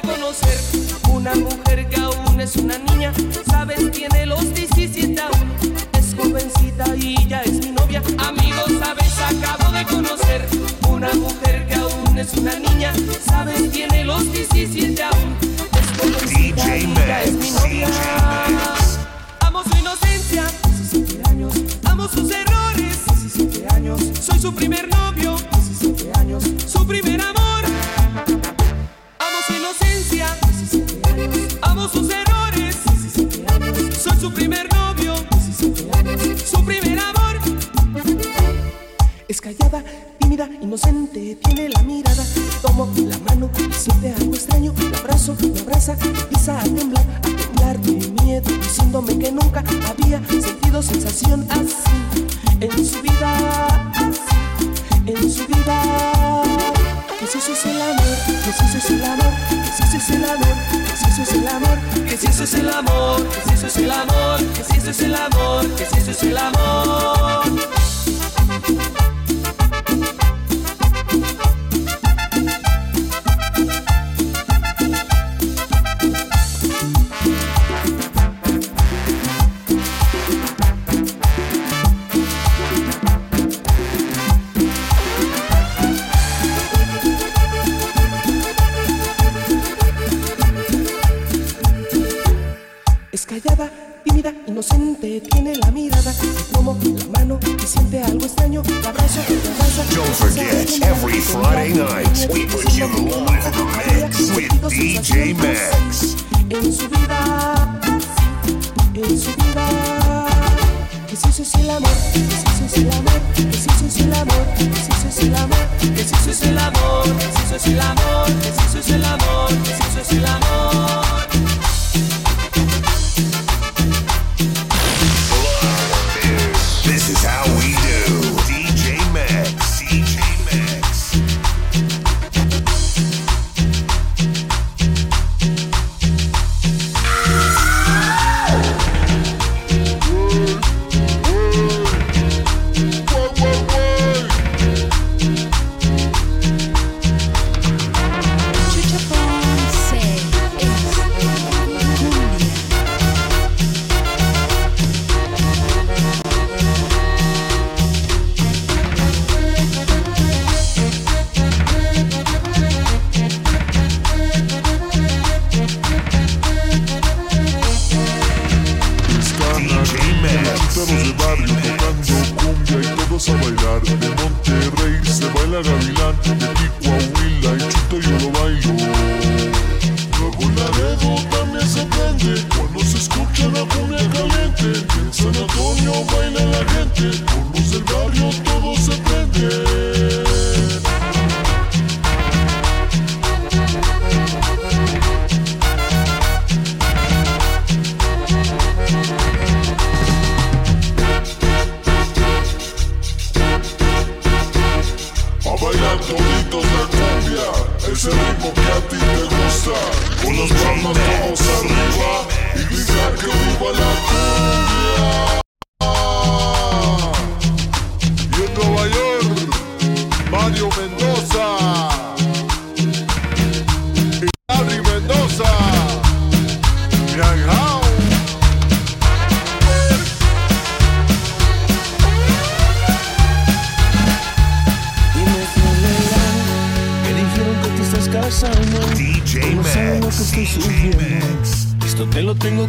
conocer una mujer que aún es una niña. Sabes, tiene los 17 aún. Es jovencita y ya es mi novia. Amigos, sabes, acabo de conocer una mujer que aún es una niña. Sabes, tiene los 17 aún. Es jovencita y ya es mi novia. Amo su inocencia, 17 años. Amo sus errores, 17 años. Soy su primer novio, tiene la mirada. Tomo la mano, siente algo extraño. La abrazo, me abraza, empieza a temblar, a temblar de miedo, diciéndome que nunca había sentido sensación así en su vida. Así, en su vida. Que si eso es el amor, que si eso es el amor, que si eso es el amor, que si eso es el amor, que si eso es el amor, que si eso es el amor, que si eso es el amor, que si eso es el amor. Es callada, tímida, inocente, tiene la mirada. Tomo la mano y siente algo extraño. La abrazo, abraza. Don't forget, every Friday night, we put you live in the mix with DJ Max. En su vida, en su vida. Que si eso es el amor, que si eso es el amor, que si eso es el amor, que si eso es el amor, que si eso es el amor, que si eso es el amor, que si Barrio tocando cumbia y todos a bailar. De Monterrey se baila gavilán, de Pico a Huila y Chuto yo lo bailo. En Laredo también se prende cuando se escucha la cumbia caliente. En San Antonio baila la gente, con los del barrio todo se prende. Palmas todos arriba y gritar que viva la cumbia. Y en Nueva York, Mario Mendoza. Que. DJ No que Max. estoy DJ. Max. Esto te lo tengo